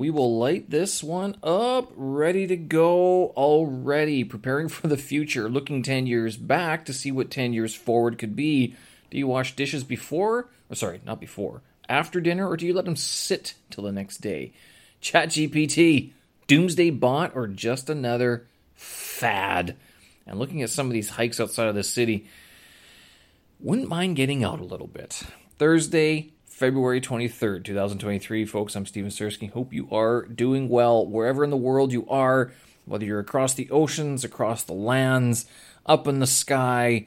we will light this one up, ready to go already, preparing for the future, looking 10 years back to see what 10 years forward could be. Do you wash dishes before, or sorry, not before, after dinner, or do you let them sit till the next day? ChatGPT, doomsday bot, or just another fad? And looking at some of these hikes outside of the city, wouldn't mind getting out a little bit. Thursday, February 23rd, 2023. Folks, I'm Steven Sersky. Hope you are doing well wherever in the world you are, whether you're across the oceans, across the lands, up in the sky.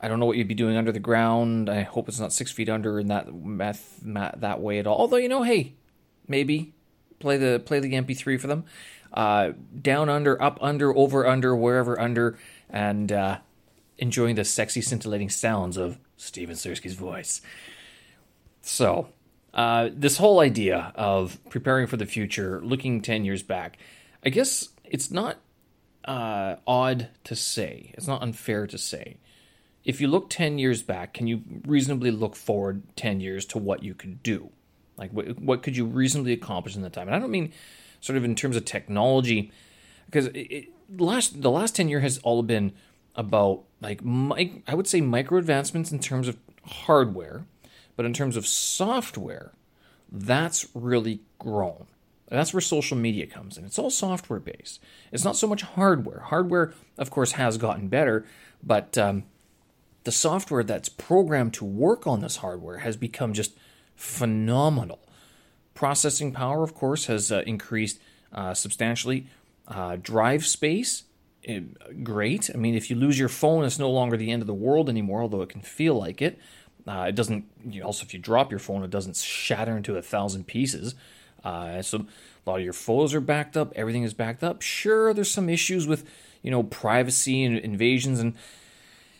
I don't know what you'd be doing under the ground. I hope it's not six feet under in that math, that way at all. Although you know, hey, maybe play the play the MP3 for them. Uh, down under, up under, over under, wherever under, and uh, enjoying the sexy scintillating sounds of Steven Sersky's voice. So, uh, this whole idea of preparing for the future, looking 10 years back, I guess it's not uh, odd to say, it's not unfair to say. If you look 10 years back, can you reasonably look forward 10 years to what you could do? Like, what, what could you reasonably accomplish in that time? And I don't mean sort of in terms of technology, because it, it, last the last 10 years has all been about like I would say micro advancements in terms of hardware but in terms of software, that's really grown. that's where social media comes in. It's all software based. It's not so much hardware. Hardware, of course, has gotten better, but um, the software that's programmed to work on this hardware has become just phenomenal. Processing power, of course, has uh, increased uh, substantially. Uh, drive space, eh, great. I mean, if you lose your phone, it's no longer the end of the world anymore, although it can feel like it. Uh, it doesn't. You also, if you drop your phone, it doesn't shatter into a thousand pieces. Uh, so a lot of your photos are backed up. Everything is backed up. Sure, there's some issues with you know privacy and invasions, and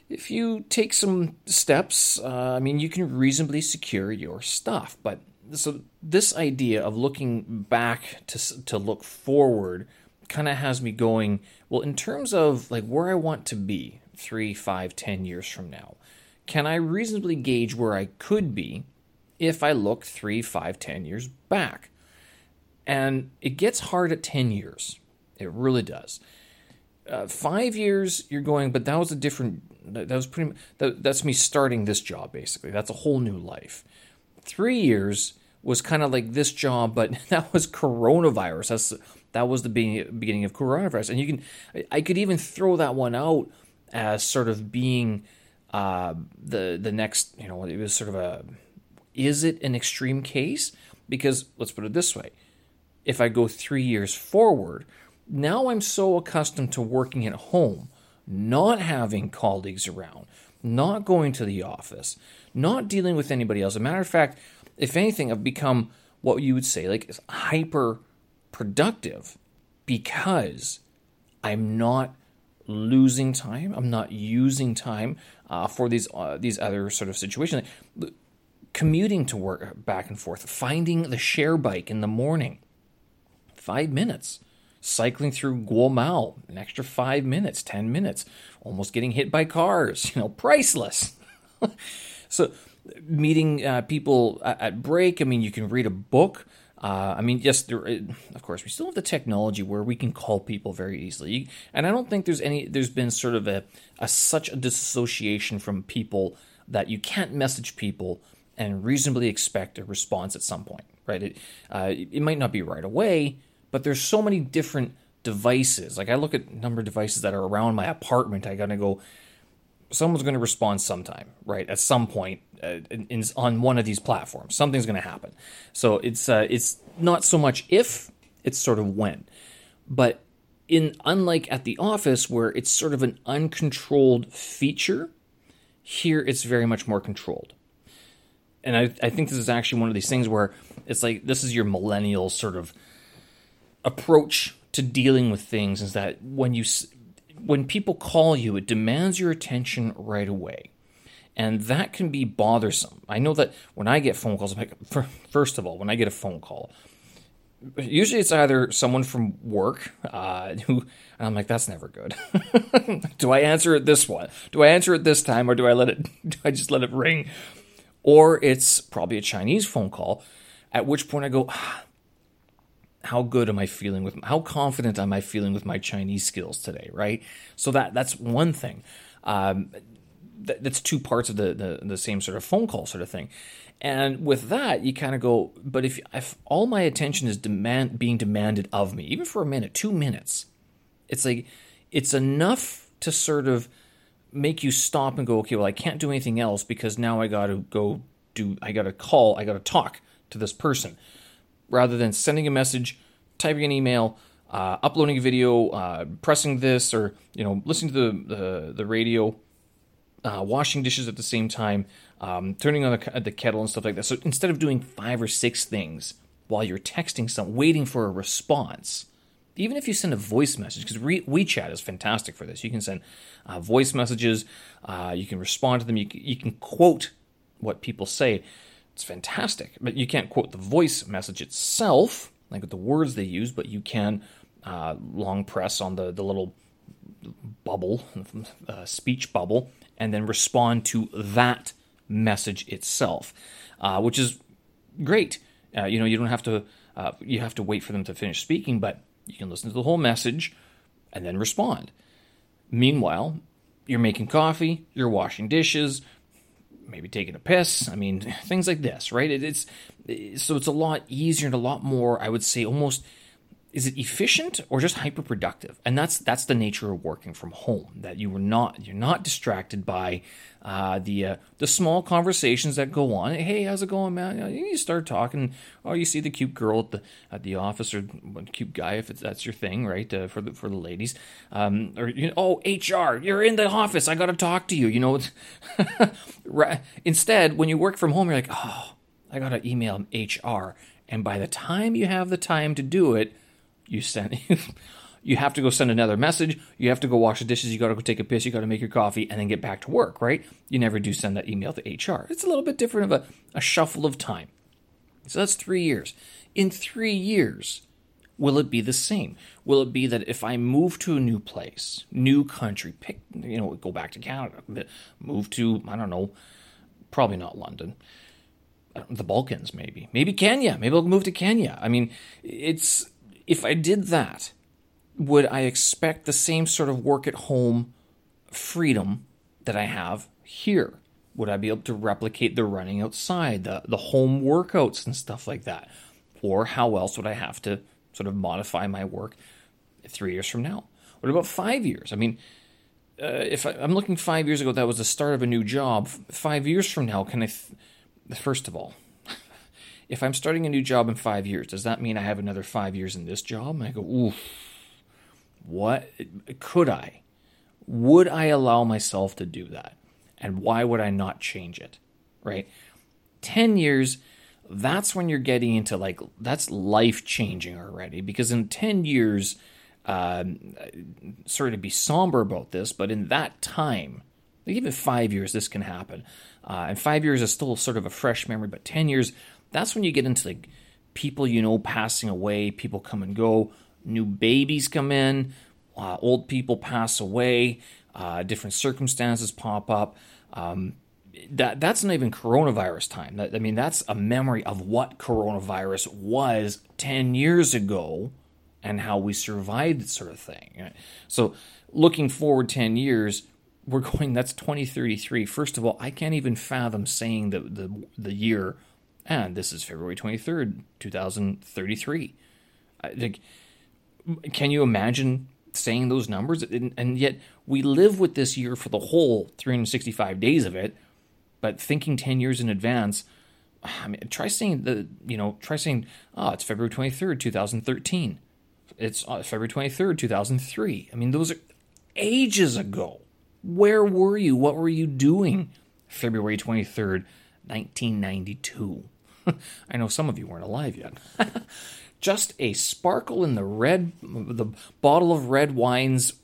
if you take some steps, uh, I mean, you can reasonably secure your stuff. But so this idea of looking back to to look forward kind of has me going. Well, in terms of like where I want to be three, five, ten years from now can I reasonably gauge where I could be if I look three, five, ten years back? And it gets hard at 10 years. It really does. Uh, five years, you're going, but that was a different, that was pretty, that, that's me starting this job, basically. That's a whole new life. Three years was kind of like this job, but that was coronavirus. That's, that was the beginning of coronavirus. And you can, I could even throw that one out as sort of being, uh, the the next, you know, it was sort of a is it an extreme case? Because let's put it this way: if I go three years forward, now I'm so accustomed to working at home, not having colleagues around, not going to the office, not dealing with anybody else. As a matter of fact, if anything, I've become what you would say like hyper productive because I'm not losing time. I'm not using time uh, for these uh, these other sort of situations. Commuting to work back and forth, finding the share bike in the morning, five minutes. Cycling through Guomao, an extra five minutes, ten minutes. Almost getting hit by cars, you know, priceless. so, meeting uh, people at, at break. I mean, you can read a book. Uh, I mean, yes, there, of course, we still have the technology where we can call people very easily, and I don't think there's any. There's been sort of a, a such a disassociation from people that you can't message people and reasonably expect a response at some point, right? It, uh, it might not be right away, but there's so many different devices. Like I look at number of devices that are around my apartment, I gotta go. Someone's going to respond sometime, right? At some point, in, in, on one of these platforms. Something's going to happen. So it's uh, it's not so much if, it's sort of when. But in unlike at the office where it's sort of an uncontrolled feature, here it's very much more controlled. And I, I think this is actually one of these things where it's like this is your millennial sort of approach to dealing with things is that when you when people call you, it demands your attention right away and that can be bothersome. I know that when I get phone calls, I'm like, first of all, when I get a phone call, usually it's either someone from work uh, who, I'm like, that's never good. do I answer it this one? Do I answer it this time, or do I let it? Do I just let it ring? Or it's probably a Chinese phone call, at which point I go, ah, how good am I feeling with how confident am I feeling with my Chinese skills today, right? So that that's one thing. Um, that's two parts of the, the, the same sort of phone call sort of thing. And with that, you kind of go, but if if all my attention is demand being demanded of me, even for a minute, two minutes, it's like it's enough to sort of make you stop and go, okay, well, I can't do anything else because now I got to go do, I got to call, I got to talk to this person, rather than sending a message, typing an email, uh, uploading a video, uh, pressing this, or you know, listening to the the, the radio uh, washing dishes at the same time, um, turning on the, the, kettle and stuff like that. So instead of doing five or six things while you're texting someone, waiting for a response, even if you send a voice message, because Re- WeChat is fantastic for this. You can send uh, voice messages, uh, you can respond to them, you, you can quote what people say. It's fantastic, but you can't quote the voice message itself, like the words they use, but you can uh, long press on the, the little bubble, uh, speech bubble, and then respond to that message itself, uh, which is great. Uh, you know, you don't have to uh, you have to wait for them to finish speaking, but you can listen to the whole message and then respond. Meanwhile, you're making coffee, you're washing dishes, maybe taking a piss. I mean, things like this, right? It, it's so it's a lot easier and a lot more. I would say almost is it efficient or just hyperproductive? and that's that's the nature of working from home that you are not you're not distracted by uh, the uh, the small conversations that go on. Hey how's it going man? You start talking. Oh you see the cute girl at the at the office or cute guy if that's your thing right uh, for the for the ladies. Um, or you know, oh HR you're in the office. I got to talk to you you know? Instead when you work from home you're like oh I got to email HR and by the time you have the time to do it you send you have to go send another message. You have to go wash the dishes. You got to go take a piss. You got to make your coffee and then get back to work right? You never do send that email to hr it's a little bit different of a, a shuffle of time. So that's three years. In three years will it be the same? Will it be that if i move to a new place new country pick you know go back to canada move to i don't know probably not london. The balkans maybe. Maybe kenya. Maybe i'll move to kenya. I mean it's if I did that, would I expect the same sort of work at home freedom that I have here? Would I be able to replicate the running outside, the, the home workouts and stuff like that? Or how else would I have to sort of modify my work three years from now? What about five years? I mean, uh, if I, am looking five years ago, that was the start of a new job. Five years from now, can I, th- first of all, if I'm starting a new job in five years, does that mean I have another five years in this job? And I go, oof, what could I? Would I allow myself to do that? And why would I not change it? Right? 10 years, that's when you're getting into like, that's life changing already. Because in 10 years, um, sorry to be somber about this, but in that time, even five years, this can happen. Uh, and five years is still sort of a fresh memory, but 10 years, that's when you get into like people you know passing away, people come and go, new babies come in, uh, old people pass away, uh, different circumstances pop up. Um, that that's not even coronavirus time. That, I mean, that's a memory of what coronavirus was ten years ago, and how we survived, sort of thing. So, looking forward ten years, we're going. That's twenty thirty three. First of all, I can't even fathom saying the the the year and this is February 23rd, 2033. Like, can you imagine saying those numbers? And, and yet we live with this year for the whole 365 days of it, but thinking 10 years in advance. I mean, try saying the, you know, try saying, oh, it's February 23rd, 2013. It's uh, February 23rd, 2003. I mean, those are ages ago. Where were you? What were you doing February 23rd, 1992? I know some of you weren't alive yet. Just a sparkle in the red, the bottle of red wine's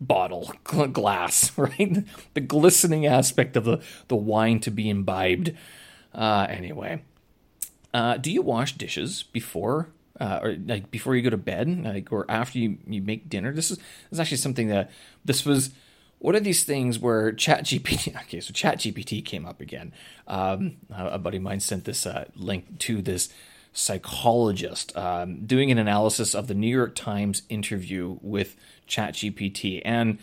bottle glass, right? The glistening aspect of the, the wine to be imbibed. Uh, anyway, uh, do you wash dishes before uh, or like before you go to bed, like or after you, you make dinner? This is this is actually something that this was what are these things where ChatGPT? Okay, so ChatGPT came up again. Um, a buddy of mine sent this uh, link to this psychologist um, doing an analysis of the New York Times interview with ChatGPT. And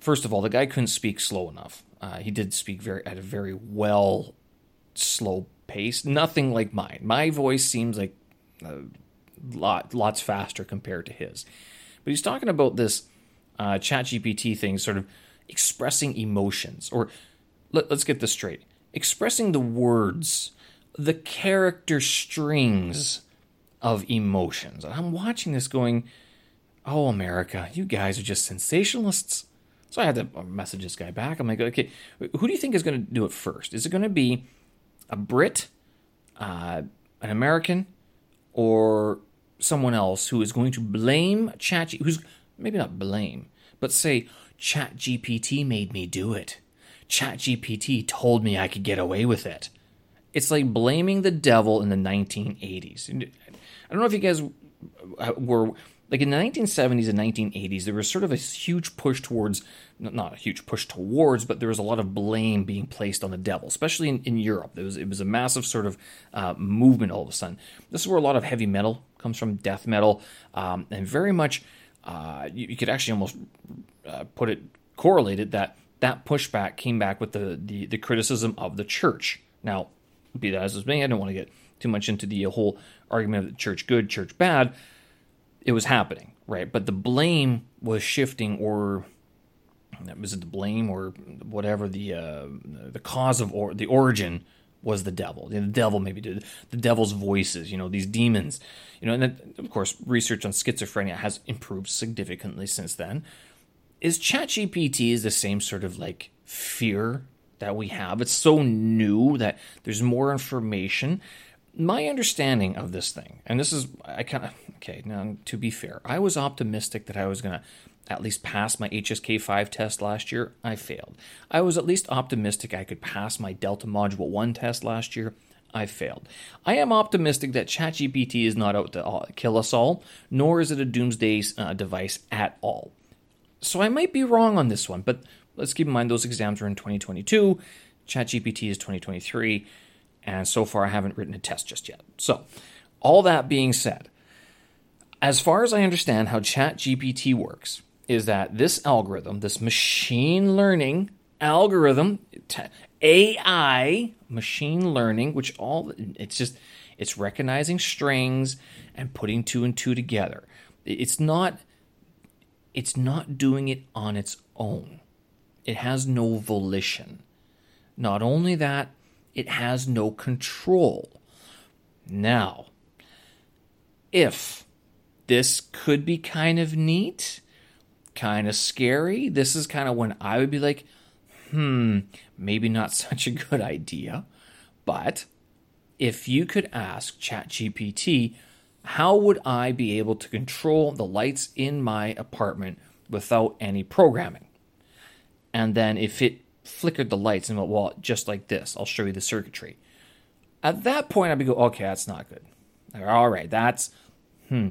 first of all, the guy couldn't speak slow enough. Uh, he did speak very at a very well slow pace, nothing like mine. My voice seems like a lot lots faster compared to his. But he's talking about this uh, ChatGPT thing, sort of expressing emotions, or let, let's get this straight, expressing the words, the character strings of emotions. I'm watching this going, oh, America, you guys are just sensationalists. So I had to message this guy back. I'm like, okay, who do you think is going to do it first? Is it going to be a Brit, uh, an American, or someone else who is going to blame Chat, who's maybe not blame, but say, ChatGPT made me do it. ChatGPT told me I could get away with it. It's like blaming the devil in the 1980s. I don't know if you guys were like in the 1970s and 1980s, there was sort of a huge push towards, not a huge push towards, but there was a lot of blame being placed on the devil, especially in, in Europe. It was, it was a massive sort of uh, movement all of a sudden. This is where a lot of heavy metal comes from, death metal, um, and very much, uh, you, you, could actually almost uh, put it correlated that that pushback came back with the, the, the criticism of the church. Now, be that as it may, I don't want to get too much into the whole argument of the church good, church bad it was happening, right? But the blame was shifting, or was it the blame or whatever the uh, the cause of or the origin was the devil. The devil maybe did the devil's voices, you know, these demons, you know, and then, of course research on schizophrenia has improved significantly since then. Is ChatGPT is the same sort of like fear that we have? It's so new that there's more information my understanding of this thing, and this is, I kind of, okay, now to be fair, I was optimistic that I was to at least pass my HSK 5 test last year. I failed. I was at least optimistic I could pass my Delta Module 1 test last year. I failed. I am optimistic that ChatGPT is not out to kill us all, nor is it a doomsday uh, device at all. So I might be wrong on this one, but let's keep in mind those exams are in 2022, ChatGPT is 2023 and so far I haven't written a test just yet. So, all that being said, as far as I understand how ChatGPT works, is that this algorithm, this machine learning algorithm, AI, machine learning, which all it's just it's recognizing strings and putting two and two together. It's not it's not doing it on its own. It has no volition. Not only that, it has no control. Now, if this could be kind of neat, kind of scary, this is kind of when I would be like, hmm, maybe not such a good idea. But if you could ask ChatGPT, how would I be able to control the lights in my apartment without any programming? And then if it flickered the lights and went, well, just like this, I'll show you the circuitry. At that point, I'd be go, okay, that's not good. All right, that's, hmm.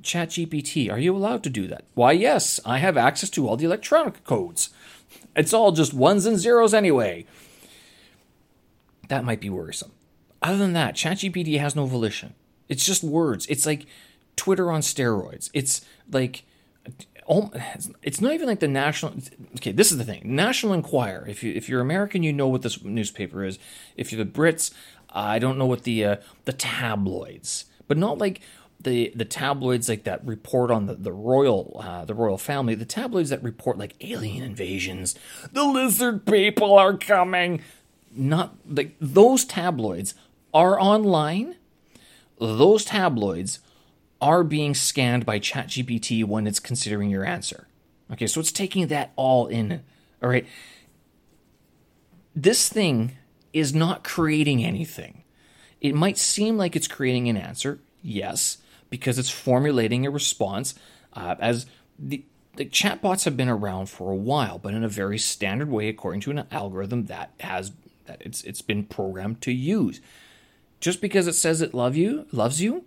ChatGPT, are you allowed to do that? Why, yes, I have access to all the electronic codes. It's all just ones and zeros anyway. That might be worrisome. Other than that, ChatGPT has no volition. It's just words. It's like Twitter on steroids. It's like it's not even like the national okay this is the thing national enquirer if you if you're american you know what this newspaper is if you're the brits i don't know what the uh, the tabloids but not like the the tabloids like that report on the the royal uh, the royal family the tabloids that report like alien invasions the lizard people are coming not like those tabloids are online those tabloids are being scanned by ChatGPT when it's considering your answer. Okay, so it's taking that all in. All right. This thing is not creating anything. It might seem like it's creating an answer, yes, because it's formulating a response. Uh, as the, the chatbots have been around for a while, but in a very standard way, according to an algorithm that has that it's it's been programmed to use. Just because it says it love you loves you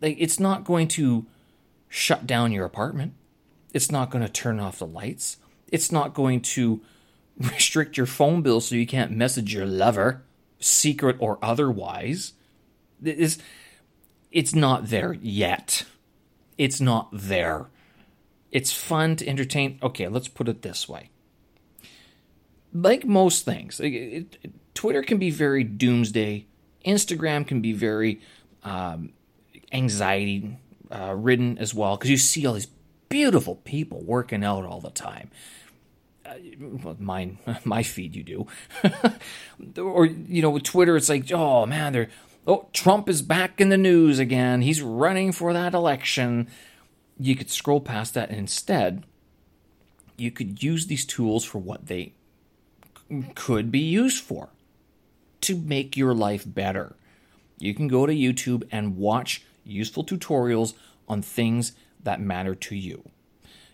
like it's not going to shut down your apartment. It's not going to turn off the lights. It's not going to restrict your phone bill so you can't message your lover, secret or otherwise. Is it's not there yet. It's not there. It's fun to entertain. Okay, let's put it this way. Like most things, it, it, Twitter can be very doomsday. Instagram can be very um, anxiety uh, ridden as well because you see all these beautiful people working out all the time. Uh, well, mine, my feed, you do. or you know, with Twitter, it's like, oh man, they're oh Trump is back in the news again. He's running for that election. You could scroll past that, and instead, you could use these tools for what they could be used for to make your life better. You can go to YouTube and watch useful tutorials on things that matter to you.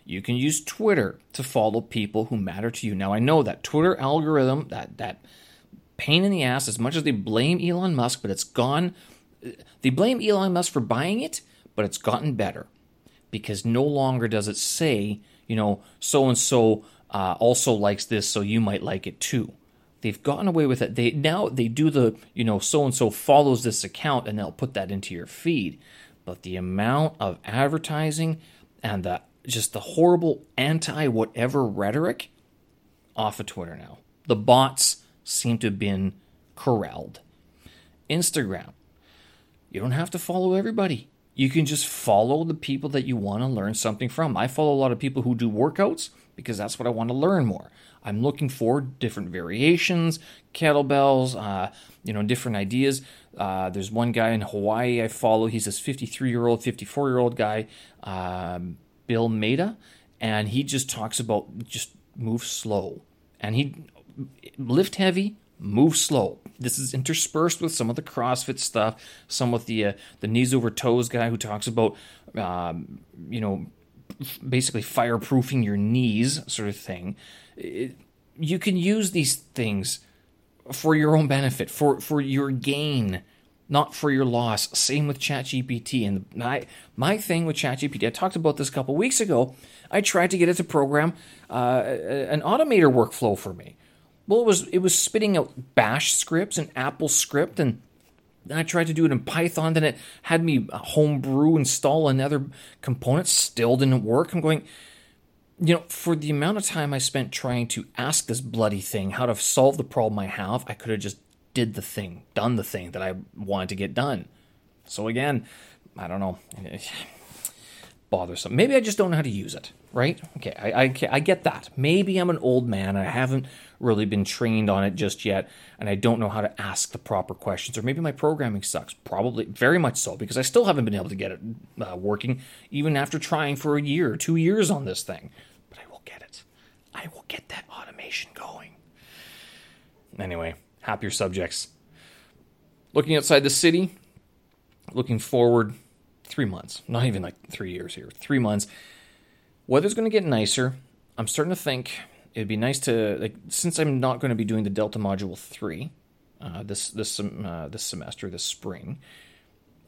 You can use Twitter to follow people who matter to you. Now I know that Twitter algorithm, that that pain in the ass, as much as they blame Elon Musk, but it's gone. They blame Elon Musk for buying it, but it's gotten better because no longer does it say, you know, so and so also likes this, so you might like it too. They've gotten away with it. They now they do the, you know, so and so follows this account and they'll put that into your feed. But the amount of advertising and the just the horrible anti whatever rhetoric off of Twitter now. The bots seem to have been corralled. Instagram. You don't have to follow everybody. You can just follow the people that you want to learn something from. I follow a lot of people who do workouts because that's what I want to learn more. I'm looking for different variations, kettlebells, uh, you know, different ideas. Uh, there's one guy in Hawaii I follow. He's this 53 year old, 54 year old guy. Um, Bill Maida, and he just talks about just move slow. And he lift heavy, move slow. This is interspersed with some of the CrossFit stuff, some with the uh, the knees over toes guy who talks about um, you know basically fireproofing your knees sort of thing. It, you can use these things for your own benefit, for for your gain not for your loss. Same with ChatGPT. And my, my thing with ChatGPT, I talked about this a couple weeks ago. I tried to get it to program uh, an automator workflow for me. Well, it was it was spitting out Bash scripts and Apple script, and then I tried to do it in Python. Then it had me homebrew install another component. Still didn't work. I'm going, you know, for the amount of time I spent trying to ask this bloody thing how to solve the problem I have, I could have just did the thing, done the thing that I wanted to get done. So again, I don't know. Bothersome. Maybe I just don't know how to use it, right? Okay, I, I, I get that. Maybe I'm an old man. I haven't really been trained on it just yet, and I don't know how to ask the proper questions. Or maybe my programming sucks. Probably, very much so, because I still haven't been able to get it uh, working, even after trying for a year, two years on this thing. But I will get it. I will get that automation going. Anyway, happier subjects. Looking outside the city, looking forward three months, not even like three years here, three months. Weather's going to get nicer. I'm starting to think it'd be nice to like since I'm not going to be doing the Delta Module three uh, this this uh, this semester, this spring.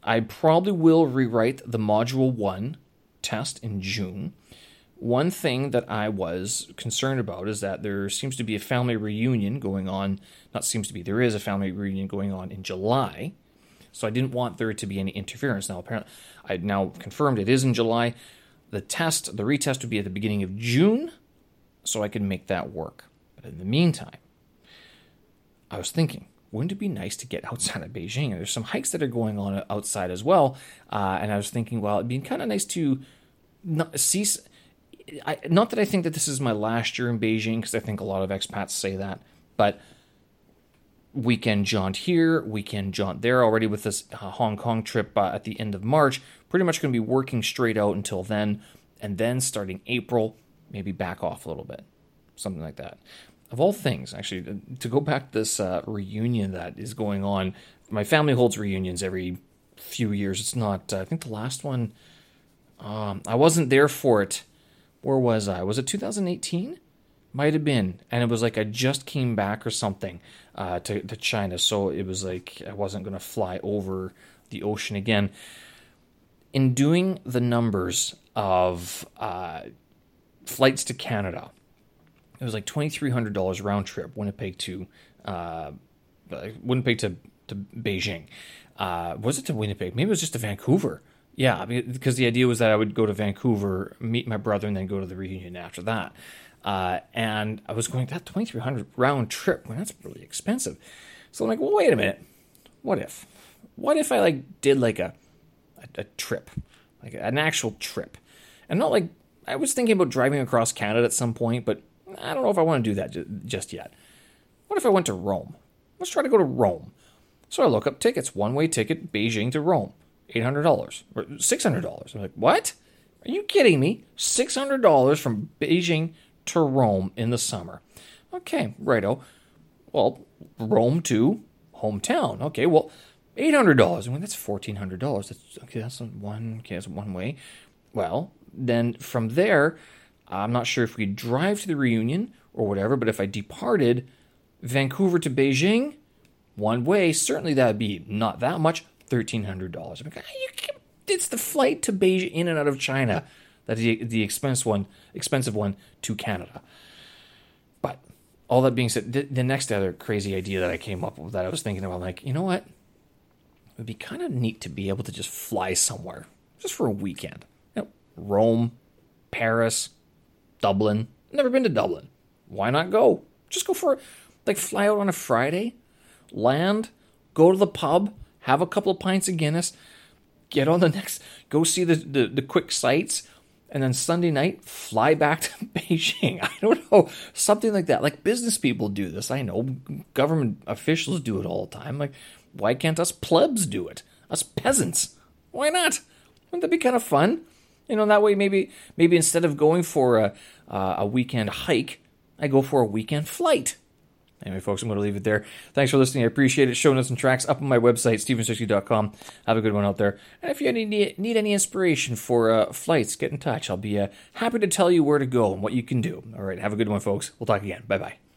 I probably will rewrite the Module one test in June one thing that I was concerned about is that there seems to be a family reunion going on. Not seems to be, there is a family reunion going on in July. So I didn't want there to be any interference. Now, apparently, I now confirmed it is in July. The test, the retest would be at the beginning of June, so I could make that work. But in the meantime, I was thinking, wouldn't it be nice to get outside of Beijing? There's some hikes that are going on outside as well. Uh, and I was thinking, well, it'd be kind of nice to not see I, not that I think that this is my last year in Beijing, because I think a lot of expats say that, but weekend jaunt here, weekend jaunt there already with this uh, Hong Kong trip uh, at the end of March. Pretty much going to be working straight out until then, and then starting April, maybe back off a little bit, something like that. Of all things, actually, uh, to go back to this uh, reunion that is going on, my family holds reunions every few years. It's not, uh, I think the last one, um, I wasn't there for it where was I? Was it 2018? Might have been. And it was like I just came back or something uh, to, to China. So it was like I wasn't going to fly over the ocean again. In doing the numbers of uh, flights to Canada, it was like $2,300 round trip, Winnipeg to uh, Winnipeg to, to Beijing. Uh, was it to Winnipeg? Maybe it was just to Vancouver. Yeah, because the idea was that I would go to Vancouver, meet my brother, and then go to the reunion after that. Uh, and I was going that twenty three hundred round trip. Well, that's really expensive. So I'm like, well, wait a minute. What if? What if I like did like a a, a trip, like an actual trip, and not like I was thinking about driving across Canada at some point, but I don't know if I want to do that just yet. What if I went to Rome? Let's try to go to Rome. So I look up tickets, one way ticket, Beijing to Rome, $800 or $600. I'm like, what? Are you kidding me? $600 from Beijing to Rome in the summer. Okay, righto. Well, Rome to hometown. Okay, well, $800. I mean, that's $1,400. That's, okay, that's one, okay, that's one way. Well, then from there, I'm not sure if we drive to the reunion or whatever, but if I departed Vancouver to Beijing, one way, certainly that would be not that much, $1,300. I'm like, it's the flight to Beijing in and out of China that is the, the expensive one, expensive one to Canada. But all that being said, the, the next other crazy idea that I came up with that I was thinking about, like, you know what? It would be kind of neat to be able to just fly somewhere just for a weekend. Rome, Paris, Dublin. Never been to Dublin. Why not go? Just go for like fly out on a Friday, land, go to the pub, have a couple of pints of Guinness, get on the next, go see the, the, the quick sights, and then Sunday night fly back to Beijing. I don't know, something like that. Like business people do this. I know government officials do it all the time. Like, why can't us plebs do it? Us peasants? Why not? Wouldn't that be kind of fun? You know, that way maybe maybe instead of going for a uh, a weekend hike, I go for a weekend flight. Anyway, folks, I'm going to leave it there. Thanks for listening. I appreciate it. Show notes and tracks up on my website, stephen Have a good one out there. And if you need, need any inspiration for uh, flights, get in touch. I'll be uh, happy to tell you where to go and what you can do. All right, have a good one, folks. We'll talk again. Bye bye.